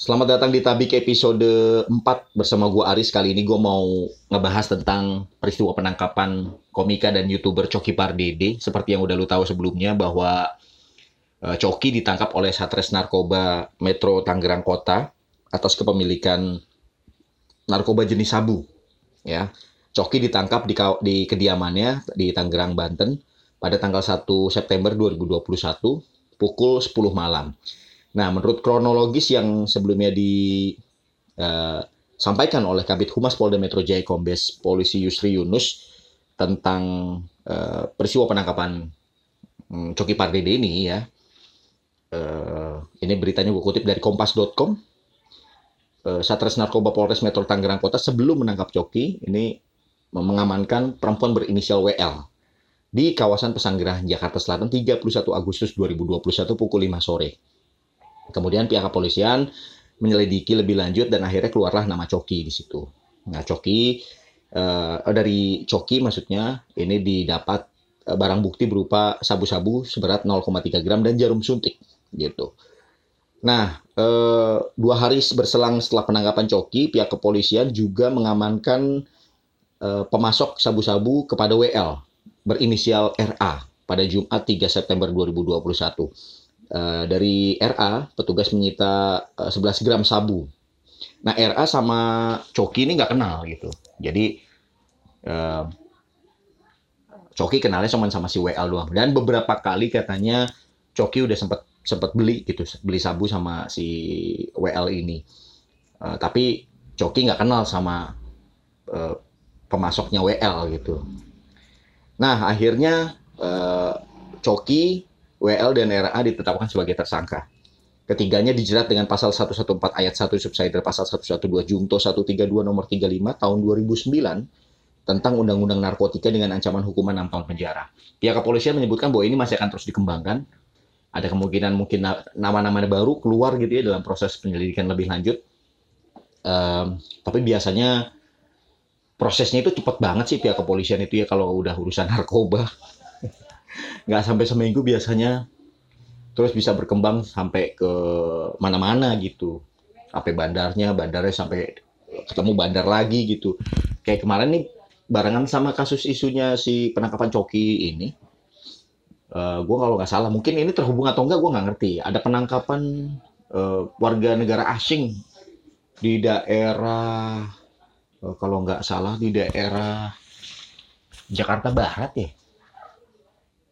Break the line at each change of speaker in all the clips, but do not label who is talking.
Selamat datang di Tabik episode 4 bersama gue Aris. Kali ini gue mau ngebahas tentang peristiwa penangkapan komika dan youtuber Coki Pardede. Seperti yang udah lu tahu sebelumnya bahwa uh, Coki ditangkap oleh Satres Narkoba Metro Tangerang Kota atas kepemilikan narkoba jenis sabu. Ya, Coki ditangkap di, di kediamannya di Tangerang, Banten pada tanggal 1 September 2021 pukul 10 malam. Nah, menurut kronologis yang sebelumnya disampaikan uh, oleh Kabit Humas Polda Metro Jaya Kombes Polisi Yusri Yunus tentang uh, peristiwa penangkapan um, Coki Pardede ini ya. Uh, ini beritanya gue kutip dari kompas.com. Uh, Satres Narkoba Polres Metro Tangerang Kota sebelum menangkap Coki ini mengamankan perempuan berinisial WL di kawasan Pesanggerahan Jakarta Selatan 31 Agustus 2021 pukul 5 sore. Kemudian pihak kepolisian menyelidiki lebih lanjut dan akhirnya keluarlah nama Coki di situ. Nah, Coki uh, dari Coki maksudnya ini didapat uh, barang bukti berupa sabu-sabu seberat 0,3 gram dan jarum suntik gitu. Nah, uh, dua hari berselang setelah penangkapan Coki, pihak kepolisian juga mengamankan uh, pemasok sabu-sabu kepada WL berinisial RA pada Jumat 3 September 2021. Uh, dari RA, petugas menyita uh, eh, 11 gram sabu. Nah, RA sama Coki ini nggak kenal gitu. Jadi, uh, Coki kenalnya cuma sama si WL doang. Dan beberapa kali katanya Coki udah sempat sempat beli gitu, beli sabu sama si WL ini. Uh, tapi Coki nggak kenal sama uh, pemasoknya WL gitu. Nah, akhirnya uh, Coki WL dan RA ditetapkan sebagai tersangka. Ketiganya dijerat dengan pasal 114 ayat 1 subsider pasal 112 Jungto 132 nomor 35 tahun 2009 tentang Undang-Undang Narkotika dengan ancaman hukuman 6 tahun penjara. Pihak kepolisian menyebutkan bahwa ini masih akan terus dikembangkan. Ada kemungkinan mungkin nama-nama baru keluar gitu ya dalam proses penyelidikan lebih lanjut. Um, tapi biasanya prosesnya itu cepat banget sih pihak kepolisian itu ya kalau udah urusan narkoba nggak sampai seminggu biasanya terus bisa berkembang sampai ke mana-mana gitu. Sampai bandarnya bandarnya sampai ketemu bandar lagi gitu. Kayak kemarin nih barengan sama kasus isunya si penangkapan Coki ini uh, eh, gue kalau nggak salah mungkin ini terhubung atau enggak gue nggak ngerti. Ada penangkapan uh, warga negara asing di daerah uh, kalau nggak salah di daerah Jakarta Barat ya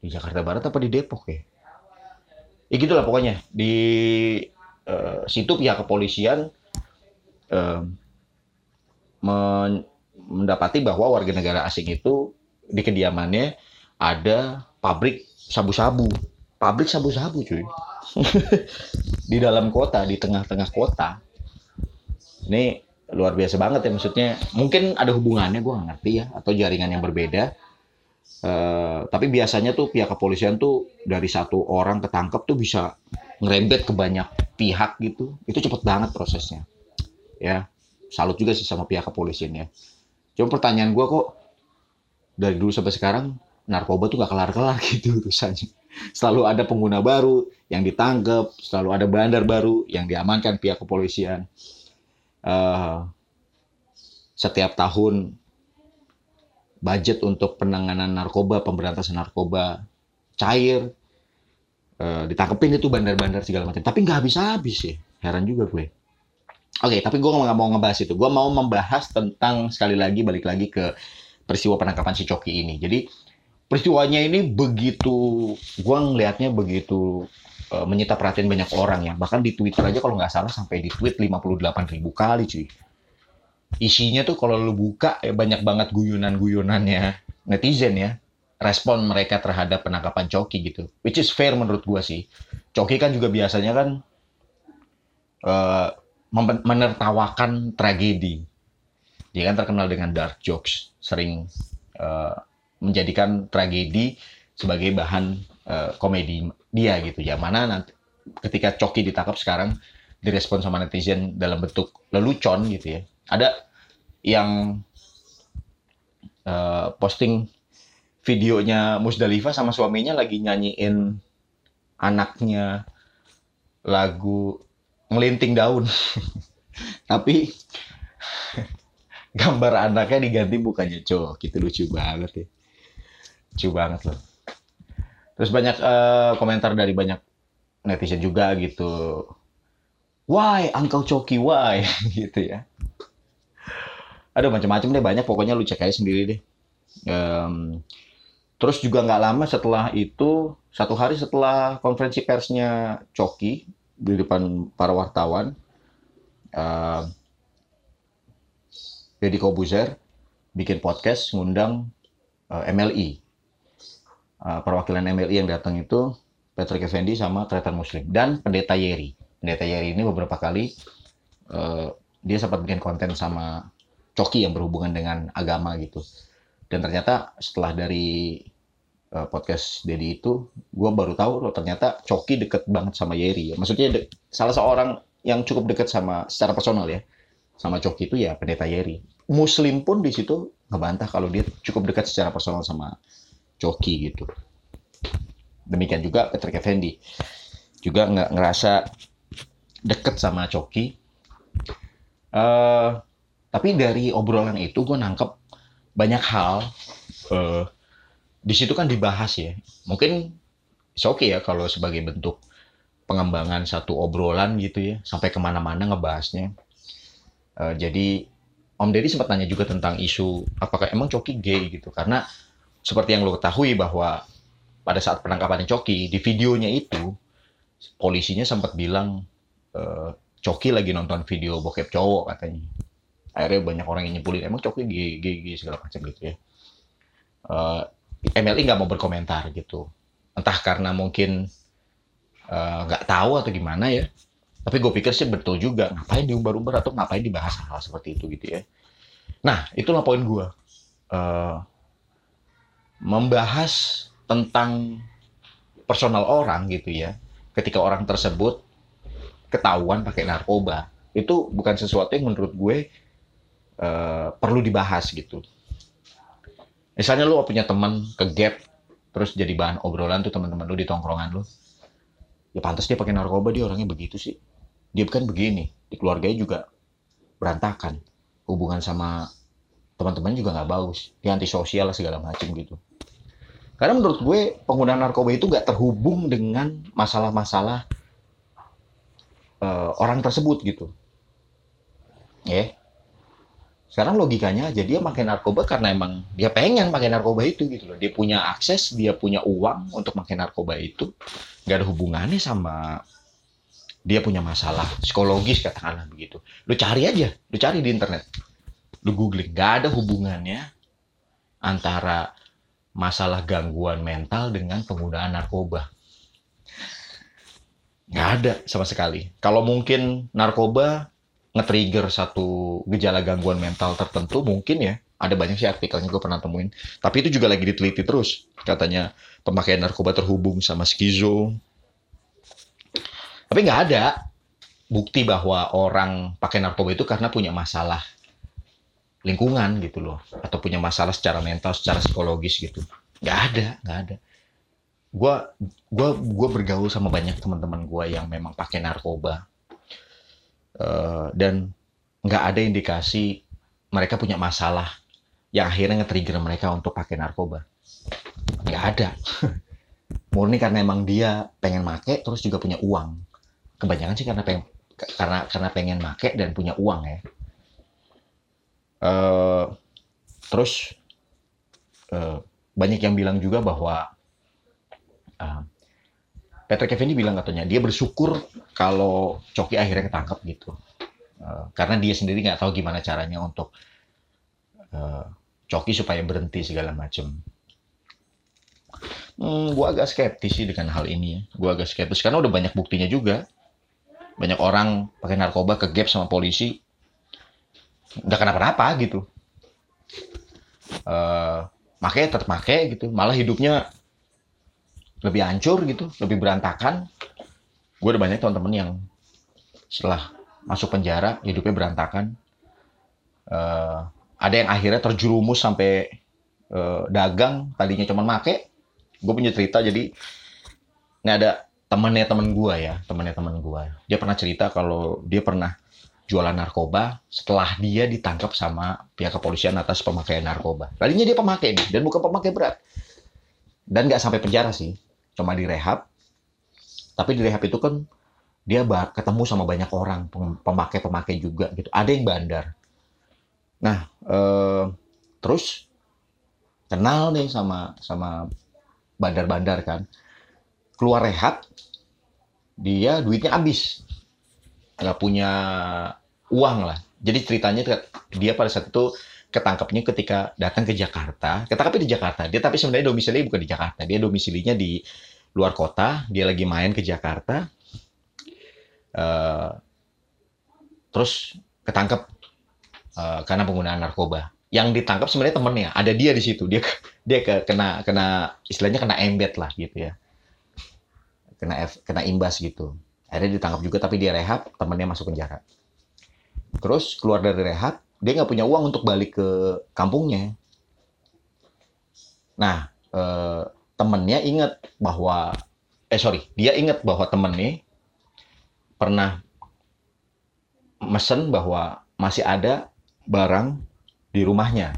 di Jakarta Barat apa di Depok ya? Ya gitulah pokoknya. Di uh, situ pihak kepolisian uh, men mendapati bahwa warga negara asing itu di kediamannya ada pabrik sabu-sabu. Pabrik sabu-sabu cuy. Di dalam kota di tengah-tengah kota. Ini luar biasa banget ya maksudnya. Mungkin ada hubungannya gue ngerti ya atau jaringan yang berbeda Uh, tapi biasanya tuh pihak kepolisian tuh dari satu orang ketangkep tuh bisa ngerembet ke banyak pihak gitu. Itu cepet banget prosesnya. Ya, salut juga sih sama pihak kepolisian ya. Cuma pertanyaan gue kok dari dulu sampai sekarang narkoba tuh gak kelar-kelar gitu urusannya. Selalu ada pengguna baru yang ditangkap, selalu ada bandar baru yang diamankan pihak kepolisian. Uh, setiap tahun budget untuk penanganan narkoba, pemberantasan narkoba cair, uh, ditangkepin itu bandar-bandar segala macam. Tapi nggak habis-habis sih, heran juga gue. Oke, tapi gue nggak mau ngebahas itu. Gue mau membahas tentang sekali lagi balik lagi ke peristiwa penangkapan si Coki ini. Jadi peristiwanya ini begitu, gue ngelihatnya begitu uh, menyita perhatian banyak orang ya. Bahkan di Twitter aja kalau nggak salah sampai di tweet 58 ribu kali cuy isinya tuh kalau lu buka ya banyak banget guyonan-guyonannya netizen ya respon mereka terhadap penangkapan Coki gitu. Which is fair menurut gua sih. Coki kan juga biasanya kan uh, menertawakan tragedi. Dia kan terkenal dengan dark jokes sering uh, menjadikan tragedi sebagai bahan uh, komedi dia gitu. Ya mana nanti ketika Coki ditangkap sekarang direspon sama netizen dalam bentuk lelucon gitu ya ada yang uh, posting videonya Musdalifah sama suaminya lagi nyanyiin anaknya lagu ngelinting daun. Tapi gambar anaknya diganti bukannya cowok. Gitu lucu banget ya. Lucu banget loh. Terus banyak uh, komentar dari banyak netizen juga gitu. Why Uncle Choki why gitu ya. Aduh macam-macam deh banyak pokoknya lu cek aja sendiri deh. Um, terus juga nggak lama setelah itu satu hari setelah konferensi persnya Coki di depan para wartawan, uh, Deddy Kobuzer bikin podcast ngundang uh, MLI uh, perwakilan MLI yang datang itu Patrick Effendi sama Tretan Muslim dan Pendeta Yeri. Pendeta Yeri ini beberapa kali uh, dia sempat bikin konten sama Coki yang berhubungan dengan agama gitu. Dan ternyata setelah dari uh, podcast Dedi itu, gue baru tahu loh ternyata Coki deket banget sama Yeri. Maksudnya salah seorang yang cukup deket sama secara personal ya sama Coki itu ya Pendeta Yeri. Muslim pun di situ ngebantah kalau dia cukup dekat secara personal sama Coki gitu. Demikian juga Patrick Effendi juga nggak ngerasa deket sama Coki. Uh, tapi dari obrolan itu gue nangkep banyak hal. Uh, di situ kan dibahas ya. Mungkin oke okay ya kalau sebagai bentuk pengembangan satu obrolan gitu ya, sampai ke mana-mana ngebahasnya. Uh, jadi Om Deddy sempat tanya juga tentang isu apakah emang Coki gay gitu, karena seperti yang lo ketahui bahwa pada saat penangkapan Coki di videonya itu polisinya sempat bilang e, Coki lagi nonton video bokep cowok katanya. Akhirnya banyak orang yang nyebulin emang Coki gay segala macam gitu ya. Uh, eh, MLI nggak mau berkomentar gitu. Entah karena mungkin eh, nggak uh, tahu atau gimana ya. Tapi gue pikir sih betul juga ngapain diumbar-umbar atau ngapain dibahas hal, hal seperti itu gitu ya. Nah itulah poin gue. Uh, membahas tentang personal orang gitu ya, ketika orang tersebut ketahuan pakai narkoba, itu bukan sesuatu yang menurut gue uh, perlu dibahas gitu. Misalnya lu punya teman ke gap, terus jadi bahan obrolan tuh teman-teman lu di tongkrongan lu. Ya pantas dia pakai narkoba, dia orangnya begitu sih. Dia bukan begini, di keluarganya juga berantakan. Hubungan sama teman-teman juga nggak bagus dia antisosial segala macam gitu karena menurut gue penggunaan narkoba itu nggak terhubung dengan masalah-masalah uh, orang tersebut gitu ya yeah. Sekarang logikanya aja dia pakai narkoba karena emang dia pengen pakai narkoba itu gitu loh. Dia punya akses dia punya uang untuk pakai narkoba itu. Nggak ada hubungannya sama dia punya masalah psikologis katakanlah begitu. Lu cari aja lu cari di internet. Lu googling. Nggak ada hubungannya antara masalah gangguan mental dengan penggunaan narkoba. Nggak ada sama sekali. Kalau mungkin narkoba nge-trigger satu gejala gangguan mental tertentu mungkin ya. Ada banyak sih artikelnya gue pernah temuin. Tapi itu juga lagi diteliti terus. Katanya pemakaian narkoba terhubung sama skizo. Tapi nggak ada bukti bahwa orang pakai narkoba itu karena punya masalah lingkungan gitu loh. Atau punya masalah secara mental secara psikologis gitu. Nggak ada nggak ada. Gue gua gua bergaul sama banyak teman-teman gue yang memang pakai narkoba uh, dan nggak ada indikasi mereka punya masalah yang akhirnya nge-trigger mereka untuk pakai narkoba. Nggak ada. Murni karena emang dia pengen make terus juga punya uang. Kebanyakan sih karena pengen karena karena pengen make dan punya uang ya. Uh, terus uh, banyak yang bilang juga bahwa uh, Patrick Effendi bilang katanya dia bersyukur kalau Coki akhirnya ketangkep gitu uh, karena dia sendiri nggak tahu gimana caranya untuk uh, Coki supaya berhenti segala macam. Hmm, gue agak skeptis sih dengan hal ini ya. Gue agak skeptis karena udah banyak buktinya juga. Banyak orang pakai narkoba ke gap sama polisi, udah kenapa-napa gitu uh, make tetap make gitu malah hidupnya lebih hancur gitu lebih berantakan gue udah banyak teman-teman yang setelah masuk penjara hidupnya berantakan uh, ada yang akhirnya terjerumus sampai uh, dagang tadinya cuma make gue punya cerita jadi ini ada temennya temen gue ya, temennya temen gue. Dia pernah cerita kalau dia pernah jualan narkoba setelah dia ditangkap sama pihak kepolisian atas pemakaian narkoba. Tadinya dia pemakai dan bukan pemakai berat. Dan nggak sampai penjara sih, cuma direhab. Tapi di rehab itu kan dia ketemu sama banyak orang, pemakai-pemakai juga gitu. Ada yang bandar. Nah, eh, terus kenal nih sama sama bandar-bandar kan. Keluar rehab, dia duitnya habis nggak punya uang lah. Jadi ceritanya dia pada saat itu ketangkapnya ketika datang ke Jakarta. Ketangkapnya di Jakarta. Dia tapi sebenarnya domisili bukan di Jakarta. Dia domisilinya di luar kota. Dia lagi main ke Jakarta. Uh, terus ketangkap uh, karena penggunaan narkoba. Yang ditangkap sebenarnya temennya. Ada dia di situ. Dia dia ke, kena kena istilahnya kena embed lah gitu ya. Kena kena imbas gitu akhirnya ditangkap juga tapi dia rehab temennya masuk penjara terus keluar dari rehab dia nggak punya uang untuk balik ke kampungnya. Nah eh, temennya ingat bahwa eh sorry dia ingat bahwa temennya pernah mesen bahwa masih ada barang di rumahnya.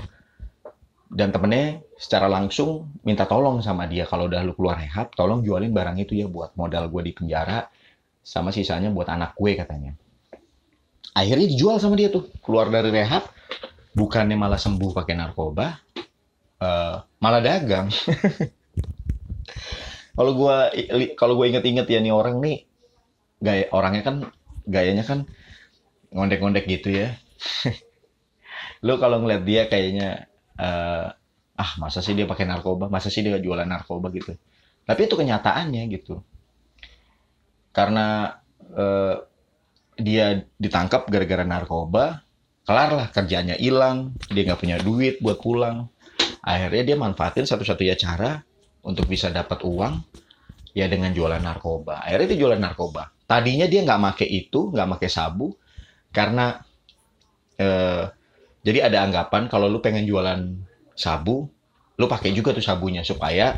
Dan temennya secara langsung minta tolong sama dia. Kalau udah lu keluar rehab tolong jualin barang itu ya buat modal gue di penjara sama sisanya buat anak gue katanya. Akhirnya dijual sama dia tuh, keluar dari rehab, bukannya malah sembuh pakai narkoba, uh, malah dagang. kalau gue kalau gue inget-inget ya nih orang nih gaya orangnya kan gayanya kan ngondek-ngondek gitu ya. Lo kalau ngeliat dia kayaknya uh, ah masa sih dia pakai narkoba, masa sih dia jualan narkoba gitu. Tapi itu kenyataannya gitu karena uh, dia ditangkap gara-gara narkoba, kelar lah kerjanya hilang, dia nggak punya duit buat pulang. Akhirnya dia manfaatin satu-satunya cara untuk bisa dapat uang ya dengan jualan narkoba. Akhirnya dia jualan narkoba. Tadinya dia nggak make itu, nggak make sabu, karena eh, jadi ada anggapan kalau lu pengen jualan sabu, lu pakai juga tuh sabunya supaya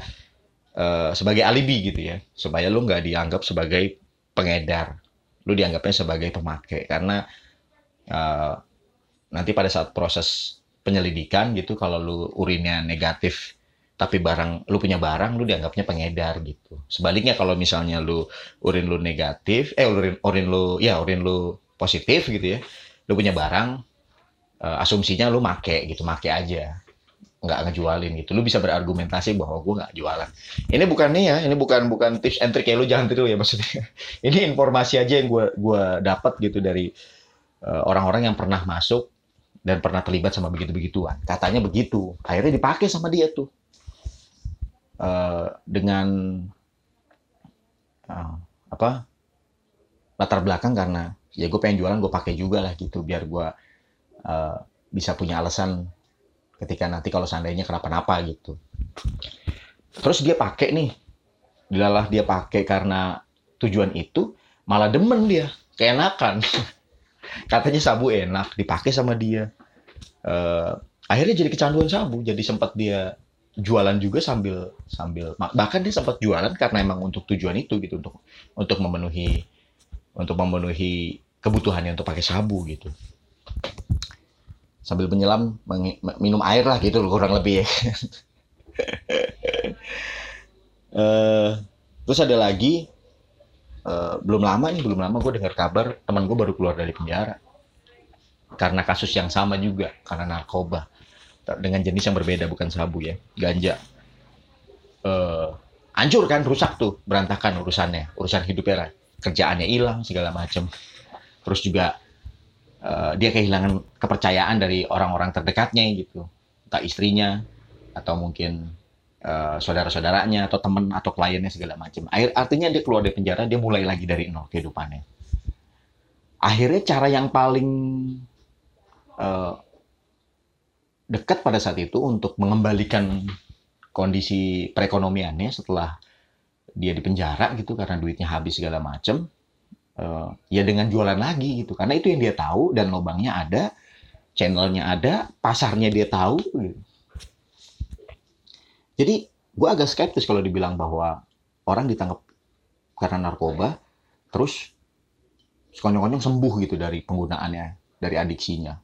uh, sebagai alibi gitu ya, supaya lu nggak dianggap sebagai pengedar, lu dianggapnya sebagai pemakai karena uh, nanti pada saat proses penyelidikan gitu kalau lu urinnya negatif tapi barang lu punya barang lu dianggapnya pengedar gitu. Sebaliknya kalau misalnya lu urin lu negatif, eh urin urin lu ya urin lu positif gitu ya. Lu punya barang uh, asumsinya lu make gitu, make aja nggak ngejualin gitu. Lu bisa berargumentasi bahwa gue nggak jualan. Ini bukan nih ya, ini bukan bukan tips and trick ya lu jangan tiru ya maksudnya. ini informasi aja yang gue gua dapat gitu dari eh, orang-orang uh, yang pernah masuk dan pernah terlibat sama begitu-begituan. Katanya begitu. Akhirnya dipakai sama dia tuh. Uh, dengan uh, apa latar belakang karena ya gue pengen jualan gue pakai juga lah gitu biar gue uh, bisa punya alasan ketika nanti kalau seandainya kenapa-napa gitu. Terus dia pakai nih, dilalah dia pakai karena tujuan itu, malah demen dia, keenakan. Katanya sabu enak, dipakai sama dia. Uh, akhirnya jadi kecanduan sabu, jadi sempat dia jualan juga sambil sambil bahkan dia sempat jualan karena emang untuk tujuan itu gitu untuk untuk memenuhi untuk memenuhi kebutuhannya untuk pakai sabu gitu sambil menyelam minum air lah gitu kurang lebih. Ya. uh, terus ada lagi uh, belum lama nih belum lama gue dengar kabar teman gue baru keluar dari penjara. Karena kasus yang sama juga karena narkoba. Dengan jenis yang berbeda bukan sabu ya ganja. Uh, hancur kan rusak tuh berantakan urusannya urusan hidupnya kerjaannya hilang segala macam terus juga uh, dia kehilangan kepercayaan dari orang-orang terdekatnya gitu, entah istrinya atau mungkin uh, saudara-saudaranya atau teman atau kliennya segala macam. Artinya dia keluar dari penjara, dia mulai lagi dari nol kehidupannya. Akhirnya cara yang paling uh, dekat pada saat itu untuk mengembalikan kondisi perekonomiannya setelah dia di penjara gitu karena duitnya habis segala macam uh, ya dengan jualan lagi gitu karena itu yang dia tahu dan lubangnya ada channelnya ada pasarnya dia tahu gitu. jadi gue agak skeptis kalau dibilang bahwa orang ditangkap karena narkoba, terus sekonyong-konyong sembuh gitu dari penggunaannya, dari adiksinya.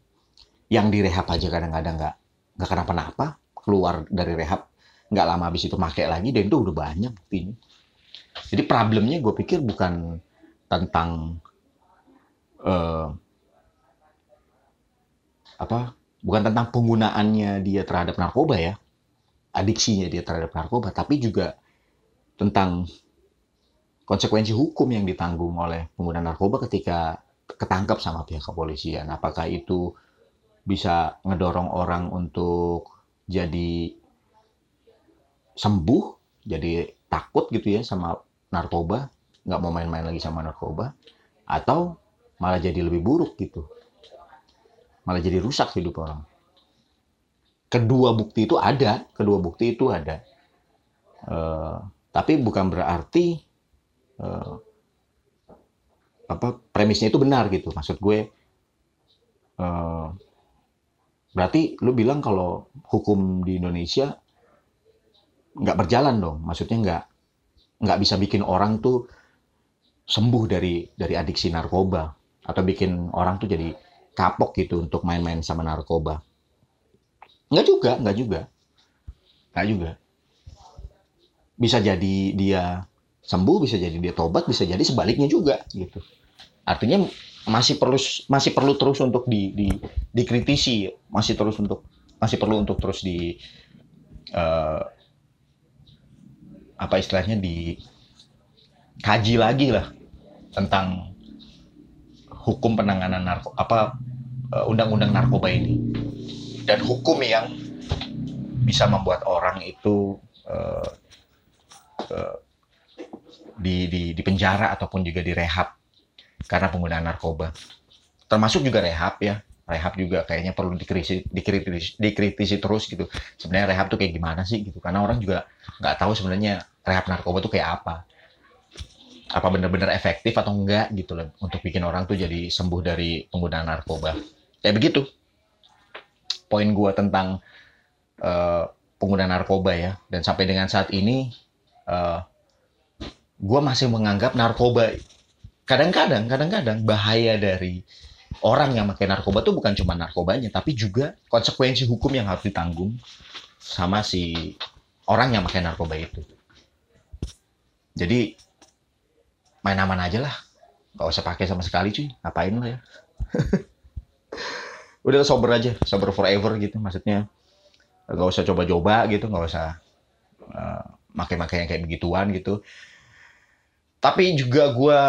Yang direhab aja kadang-kadang nggak nggak kenapa-napa, keluar dari rehab nggak lama habis itu make lagi dan itu udah banyak buktinya. Jadi problemnya gue pikir bukan tentang uh, apa bukan tentang penggunaannya dia terhadap narkoba ya adiksinya dia terhadap narkoba tapi juga tentang konsekuensi hukum yang ditanggung oleh pengguna narkoba ketika ketangkap sama pihak kepolisian. Apakah itu bisa ngedorong orang untuk jadi sembuh jadi takut gitu ya sama narkoba nggak mau main-main lagi sama narkoba atau malah jadi lebih buruk gitu. Malah jadi rusak hidup orang. Kedua bukti itu ada kedua bukti itu ada. Uh, tapi bukan berarti uh, apa premisnya itu benar gitu. Maksud gue uh, berarti lu bilang kalau hukum di Indonesia nggak berjalan dong. Maksudnya nggak nggak bisa bikin orang tuh sembuh dari dari adiksi narkoba atau bikin orang tuh jadi kapok gitu untuk main-main sama narkoba. Nggak juga, nggak juga. Nggak juga. Bisa jadi dia sembuh, bisa jadi dia tobat, bisa jadi sebaliknya juga gitu. Artinya masih perlu masih perlu terus untuk di, di dikritisi, masih terus untuk masih perlu untuk terus di uh, apa istilahnya di kaji lagi lah tentang hukum penanganan narko apa eh, undang-undang narkoba ini. Dan hukum yang bisa membuat orang itu uh, uh, di, di di penjara ataupun juga direhab karena penggunaan narkoba. Termasuk juga rehab ya. Rehab juga kayaknya perlu dikritisi, dikritisi, dikritisi terus gitu. Sebenarnya rehab tuh kayak gimana sih gitu? Karena orang juga nggak tahu sebenarnya rehab narkoba tuh kayak apa apa benar-benar efektif atau enggak gitu loh untuk bikin orang tuh jadi sembuh dari penggunaan narkoba. Kayak begitu. Poin gua tentang uh, pengguna narkoba ya dan sampai dengan saat ini uh, gua masih menganggap narkoba kadang-kadang kadang-kadang bahaya dari orang yang pakai narkoba tuh bukan cuma narkobanya tapi juga konsekuensi hukum yang harus ditanggung sama si orang yang pakai narkoba itu. Jadi main aman aja lah. Nggak usah pakai sama sekali cuy. Ngapain lah ya? Udah sober aja sober forever gitu maksudnya. Nggak usah coba-coba gitu nggak usah uh, makai-makai yang kayak begituan gitu. Tapi juga gue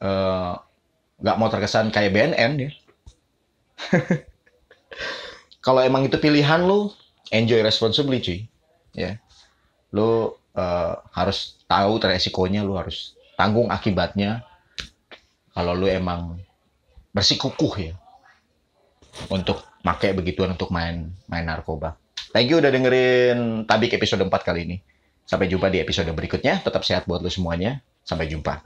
uh, nggak mau terkesan kayak BNN ya. Kalau emang itu pilihan lu enjoy responsibly cuy. Ya. Lu uh, harus tahu resikonya lu harus tanggung akibatnya kalau lu emang bersikukuh ya untuk pakai begituan untuk main main narkoba. Thank you udah dengerin Tabik episode 4 kali ini. Sampai jumpa di episode berikutnya. Tetap sehat buat lu semuanya. Sampai jumpa.